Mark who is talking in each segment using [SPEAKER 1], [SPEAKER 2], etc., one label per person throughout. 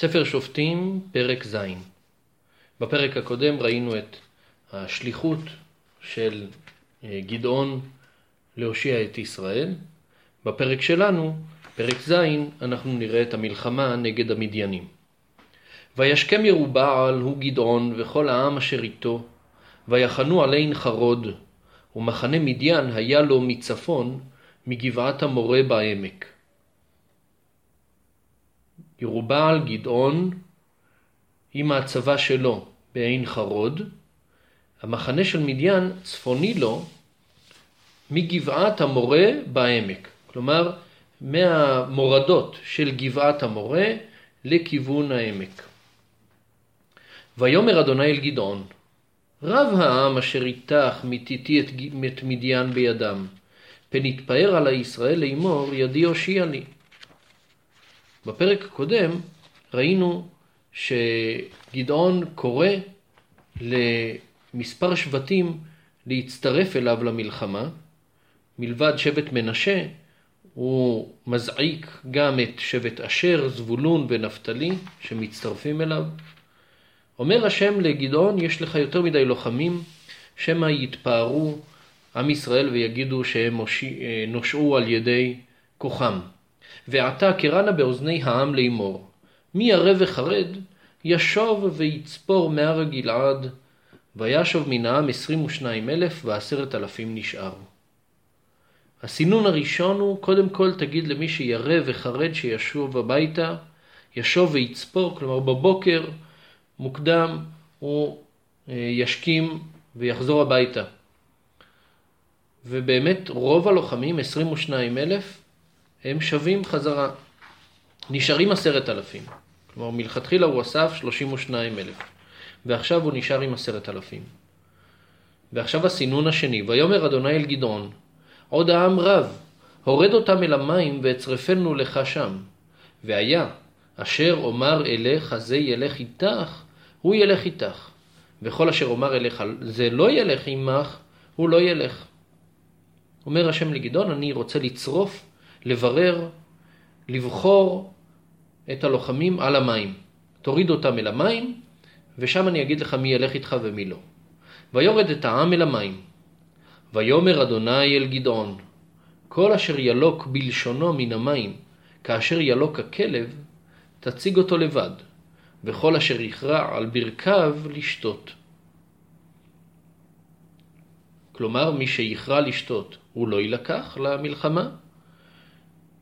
[SPEAKER 1] ספר שופטים, פרק ז'. בפרק הקודם ראינו את השליחות של אה, גדעון להושיע את ישראל. בפרק שלנו, פרק ז', אנחנו נראה את המלחמה נגד המדיינים. וישכם ירובעל הוא גדעון וכל העם אשר איתו, ויחנו על עין חרוד, ומחנה מדיין היה לו מצפון, מגבעת המורה בעמק. ירובעל גדעון עם הצבא שלו בעין חרוד, המחנה של מדיין צפוני לו מגבעת המורה בעמק, כלומר מהמורדות של גבעת המורה לכיוון העמק. ויאמר אדוני אל גדעון, רב העם אשר איתך מתיתי את מדיין בידם, פן יתפאר על הישראל לאמור ידי הושיע לי. בפרק הקודם ראינו שגדעון קורא למספר שבטים להצטרף אליו למלחמה. מלבד שבט מנשה, הוא מזעיק גם את שבט אשר, זבולון ונפתלי שמצטרפים אליו. אומר השם לגדעון, יש לך יותר מדי לוחמים, שמא יתפארו עם ישראל ויגידו שהם נושעו על ידי כוחם. ועתה קרנה באוזני העם לאמור, מי ערב וחרד, ישוב ויצפור מהר הגלעד, וישוב מן העם עשרים ושניים אלף ועשרת אלפים נשארו. הסינון הראשון הוא, קודם כל תגיד למי שירא וחרד שישוב הביתה, ישוב ויצפור, כלומר בבוקר, מוקדם, הוא אה, ישכים ויחזור הביתה. ובאמת רוב הלוחמים, 22 אלף, הם שווים חזרה. נשארים עשרת אלפים. כלומר, מלכתחילה הוא אסף 32 אלף, ועכשיו הוא נשאר עם עשרת אלפים. ועכשיו הסינון השני, ויאמר אדוני אל גדעון, עוד העם רב, הורד אותם אל המים ואצרפנו לך שם. והיה, אשר אומר אליך זה ילך איתך, הוא ילך איתך. וכל אשר אומר אליך זה לא ילך עמך, הוא לא ילך. אומר השם לגדעון, אני רוצה לצרוף, לברר, לבחור את הלוחמים על המים. תוריד אותם אל המים, ושם אני אגיד לך מי ילך איתך ומי לא. ויורד את העם אל המים. ויאמר אדוני אל גדעון, כל אשר ילוק בלשונו מן המים, כאשר ילוק הכלב, תציג אותו לבד, וכל אשר יכרע על ברכיו לשתות. כלומר, מי שיכרע לשתות, הוא לא יילקח למלחמה,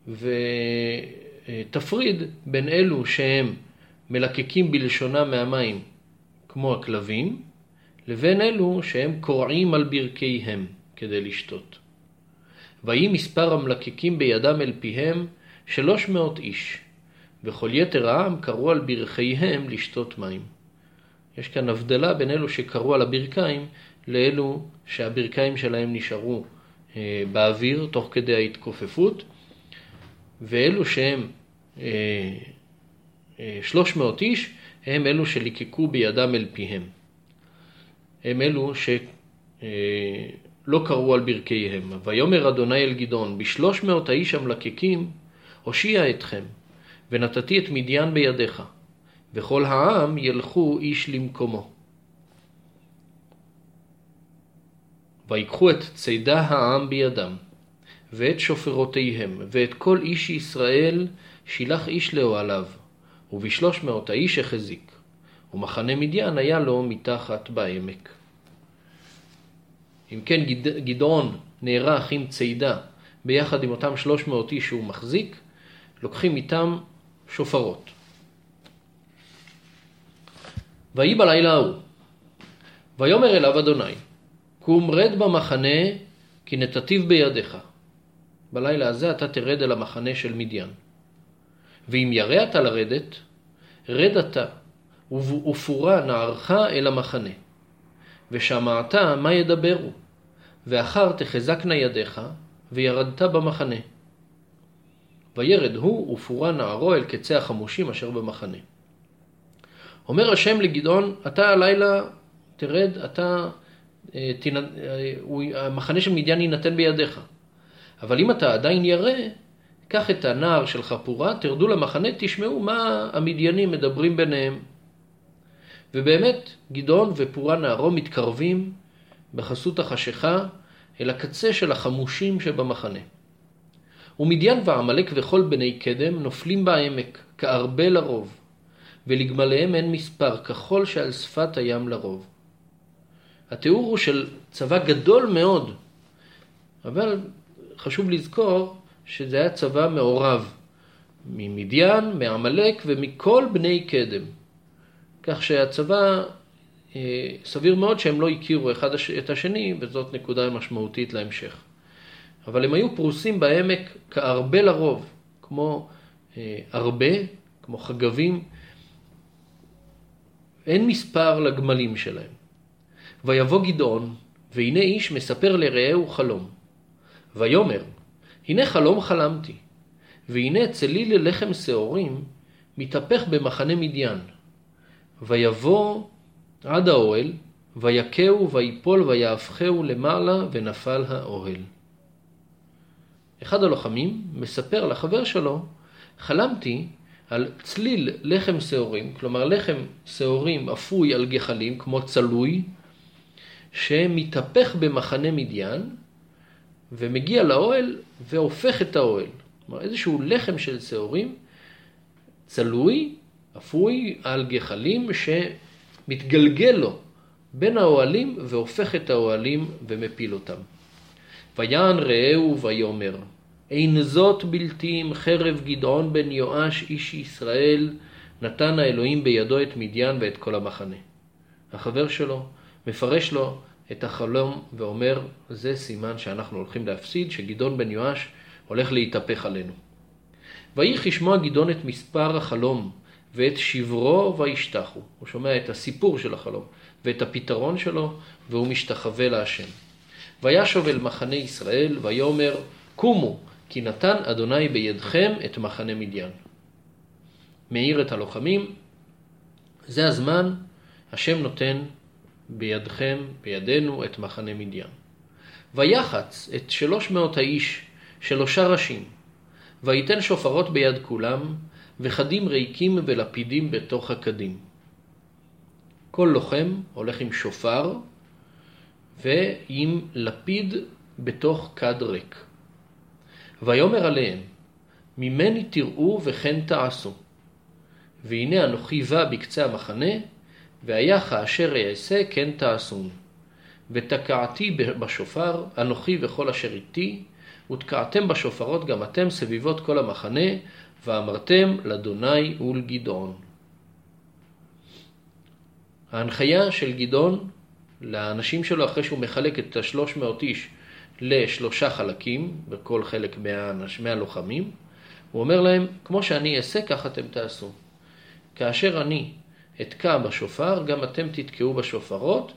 [SPEAKER 1] ותפריד בין אלו שהם מלקקים בלשונם מהמים, כמו הכלבים, לבין אלו שהם קורעים על ברכיהם כדי לשתות. ויהי מספר המלקקים בידם אל פיהם שלוש מאות איש, וכל יתר העם קראו על ברכיהם לשתות מים. יש כאן הבדלה בין אלו שקראו על הברכיים לאלו שהברכיים שלהם נשארו אה, באוויר תוך כדי ההתכופפות, ואלו שהם אה, אה, שלוש מאות איש, הם אלו שליקקו בידם אל פיהם. הם אלו שלא קראו על ברכיהם. ויאמר אדוני אל גדעון, בשלוש מאות האיש המלקקים, הושיע אתכם, ונתתי את מדיין בידיך, וכל העם ילכו איש למקומו. ויקחו את צידה העם בידם, ואת שופרותיהם, ואת כל איש ישראל שילח איש לאוהליו, ובשלוש מאות האיש החזיק, ומחנה מדיין היה לו מתחת בעמק. אם כן, גדעון נערך עם צידה ביחד עם אותם שלוש מאות איש שהוא מחזיק, לוקחים איתם שופרות. ויהי בלילה ההוא, ויאמר אליו אדוני, קום רד במחנה, כי נתתיו בידיך. בלילה הזה אתה תרד אל המחנה של מדיין. ואם ירא אתה לרדת, רד אתה, ופורה נערך אל המחנה. ושמעת מה ידברו, ואחר תחזקנה ידיך, וירדת במחנה. וירד הוא ופורה נערו אל קצה החמושים אשר במחנה. אומר השם לגדעון, אתה הלילה תרד, אתה אה, המחנה של מדיין יינתן בידיך. אבל אם אתה עדיין ירא, קח את הנער של חפורה, תרדו למחנה, תשמעו מה המדיינים מדברים ביניהם. ובאמת, גדעון ופורה נערו מתקרבים בחסות החשיכה אל הקצה של החמושים שבמחנה. ומדיין ועמלק וכל בני קדם נופלים בעמק, כארבה לרוב, ולגמליהם אין מספר, ככל שעל שפת הים לרוב. התיאור הוא של צבא גדול מאוד, אבל חשוב לזכור שזה היה צבא מעורב, ממדיין, מעמלק ומכל בני קדם. כך שהצבא, אה, סביר מאוד שהם לא הכירו אחד את השני, וזאת נקודה משמעותית להמשך. אבל הם היו פרוסים בעמק כארבה לרוב, כמו אה, הרבה, כמו חגבים. אין מספר לגמלים שלהם. ויבוא גדעון, והנה איש מספר לרעהו חלום. ויאמר, הנה חלום חלמתי, והנה צליל לחם שעורים מתהפך במחנה מדיין. ויבוא עד האוהל, ויכהו ויפול ויהפכהו למעלה ונפל האוהל. אחד הלוחמים מספר לחבר שלו, חלמתי על צליל לחם שעורים, כלומר לחם שעורים אפוי על גחלים, כמו צלוי, שמתהפך במחנה מדיין, ומגיע לאוהל והופך את האוהל. כלומר, איזשהו לחם של שעורים, צלוי, אפוי על גחלים, שמתגלגל לו בין האוהלים והופך את האוהלים ומפיל אותם. ויען רעהו ויאמר, אין זאת בלתי אם חרב גדעון בן יואש איש ישראל, נתן האלוהים בידו את מדיין ואת כל המחנה. החבר שלו מפרש לו את החלום ואומר, זה סימן שאנחנו הולכים להפסיד, שגדעון בן יואש הולך להתהפך עלינו. ויהי כשמוע גדעון את מספר החלום ואת שברו וישתחו. הוא שומע את הסיפור של החלום ואת הפתרון שלו והוא משתחווה להשם. וישוב אל מחנה ישראל ויאמר קומו כי נתן אדוני בידכם את מחנה מדיין. מאיר את הלוחמים, זה הזמן, השם נותן בידכם, בידינו, את מחנה מדיין. ויחץ את שלוש מאות האיש, שלושה ראשים, וייתן שופרות ביד כולם, וחדים ריקים ולפידים בתוך הקדים. כל לוחם הולך עם שופר ועם לפיד בתוך כד ריק. ויאמר עליהם, ממני תראו וכן תעשו. והנה אנוכי בא בקצה המחנה, והיה כאשר אעשה כן תעשון. ותקעתי בשופר, אנוכי וכל אשר איתי, ותקעתם בשופרות גם אתם סביבות כל המחנה, ואמרתם לאדוני ולגדעון. ההנחיה של גדעון לאנשים שלו אחרי שהוא מחלק את השלוש מאות איש לשלושה חלקים, בכל חלק מהלוחמים, הוא אומר להם, כמו שאני אעשה, כך אתם תעשו. כאשר אני אתקע בשופר, גם אתם תתקעו בשופרות,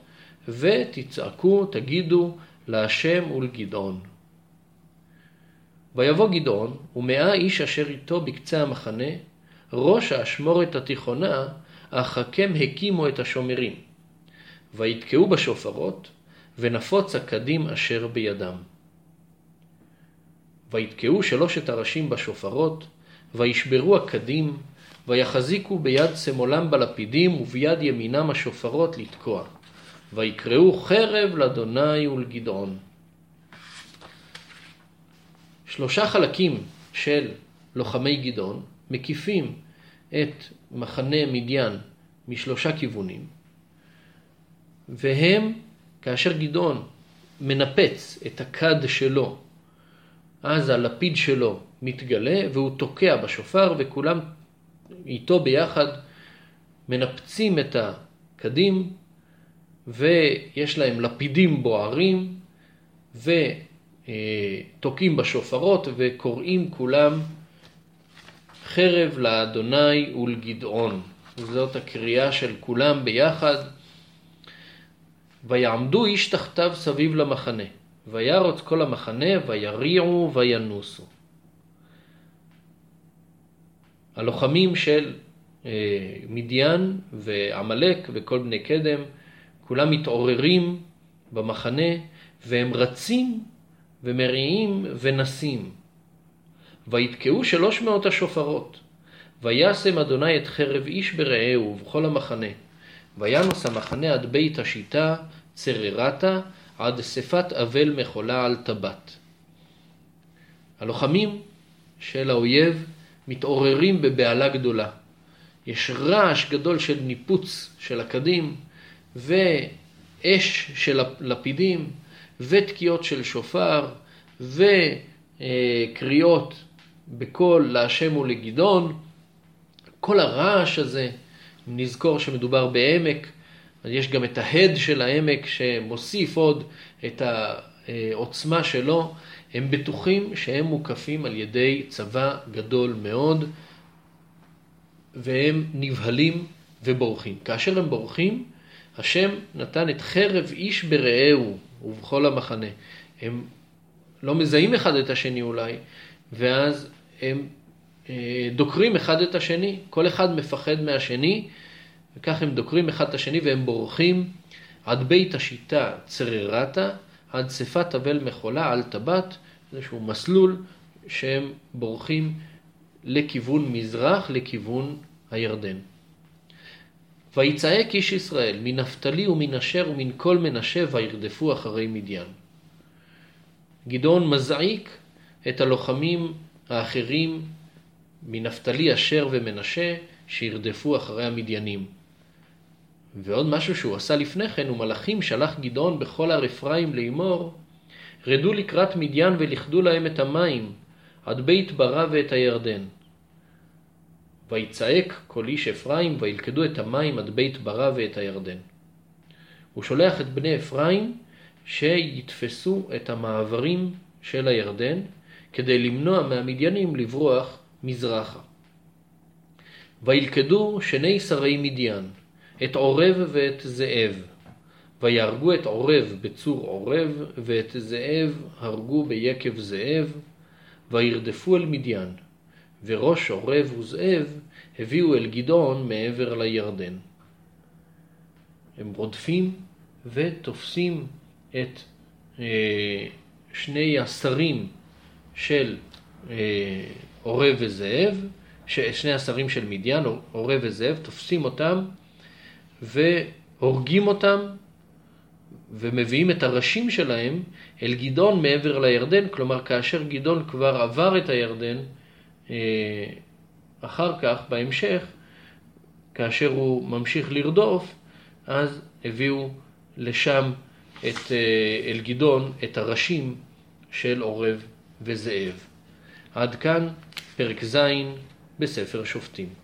[SPEAKER 1] ותצעקו, תגידו, להשם ולגדעון. ויבוא גדעון, ומאה איש אשר איתו בקצה המחנה, ראש האשמורת התיכונה, אך הקם הקימו את השומרים. ויתקעו בשופרות, ונפוץ הקדים אשר בידם. ויתקעו שלושת הראשים בשופרות, וישברו הקדים, ויחזיקו ביד שמאלם בלפידים, וביד ימינם השופרות לתקוע. ויקראו חרב לאדוני ולגדעון. שלושה חלקים של לוחמי גדעון מקיפים את מחנה מדיין משלושה כיוונים, והם כאשר גדעון מנפץ את הכד שלו, אז הלפיד שלו מתגלה והוא תוקע בשופר וכולם איתו ביחד מנפצים את הכדים ויש להם לפידים בוערים ותוקעים בשופרות וקוראים כולם חרב לאדוני ולגדעון. זאת הקריאה של כולם ביחד. ויעמדו איש תחתיו סביב למחנה, וירוץ כל המחנה, ויריעו וינוסו. הלוחמים של אה, מדיין ועמלק וכל בני קדם, כולם מתעוררים במחנה, והם רצים ומריעים ונסים. ויתקעו שלוש מאות השופרות. וישם אדוני את חרב איש ברעהו ובכל המחנה. וינוס המחנה עד בית השיטה, צררתה, עד שפת אבל מחולה על טבעת. הלוחמים של האויב מתעוררים בבהלה גדולה. יש רעש גדול של ניפוץ של עקדים ואש של לפידים ותקיעות של שופר וקריאות בקול להשם ולגדעון. כל הרעש הזה, אם נזכור שמדובר בעמק, יש גם את ההד של העמק שמוסיף עוד את העוצמה שלו, הם בטוחים שהם מוקפים על ידי צבא גדול מאוד, והם נבהלים ובורחים. כאשר הם בורחים, השם נתן את חרב איש ברעהו ובכל המחנה. הם לא מזהים אחד את השני אולי, ואז הם אה, דוקרים אחד את השני, כל אחד מפחד מהשני, וכך הם דוקרים אחד את השני והם בורחים עד בית השיטה צררתה, עד שפת אבל מחולה על טבעת, איזשהו מסלול שהם בורחים לכיוון מזרח, לכיוון הירדן. ויצעק איש ישראל מנפתלי ומנשר ומן כל מנשה וירדפו אחרי מדיין. גדעון מזעיק את הלוחמים האחרים מנפתלי, אשר ומנשה שירדפו אחרי המדיינים. ועוד משהו שהוא עשה לפני כן, ומלאכים שלח גדעון בכל הר אפרים לאמור, רדו לקראת מדיין ולכדו להם את המים, עד בית ברא ואת הירדן. ויצעק כל איש אפרים, וילכדו את המים עד בית ברא ואת הירדן. הוא שולח את בני אפרים שיתפסו את המעברים של הירדן, כדי למנוע מהמדיינים לברוח מזרחה. וילכדו שני שרי מדיין, את עורב ואת זאב. ויהרגו את עורב בצור עורב, ואת זאב הרגו ביקב זאב, וירדפו אל מדיין. וראש עורב וזאב הביאו אל גדעון מעבר לירדן. הם רודפים ותופסים את אה, שני השרים של אה, עורב וזאב, שני השרים של מדיין, עורב וזאב, תופסים אותם והורגים אותם ומביאים את הראשים שלהם אל גדעון מעבר לירדן, כלומר כאשר גדעון כבר עבר את הירדן, אה, אחר כך, בהמשך, כאשר הוא ממשיך לרדוף, אז הביאו לשם את, אה, אל גדעון את הראשים של עורב וזאב. עד כאן פרק ז' בספר שופטים.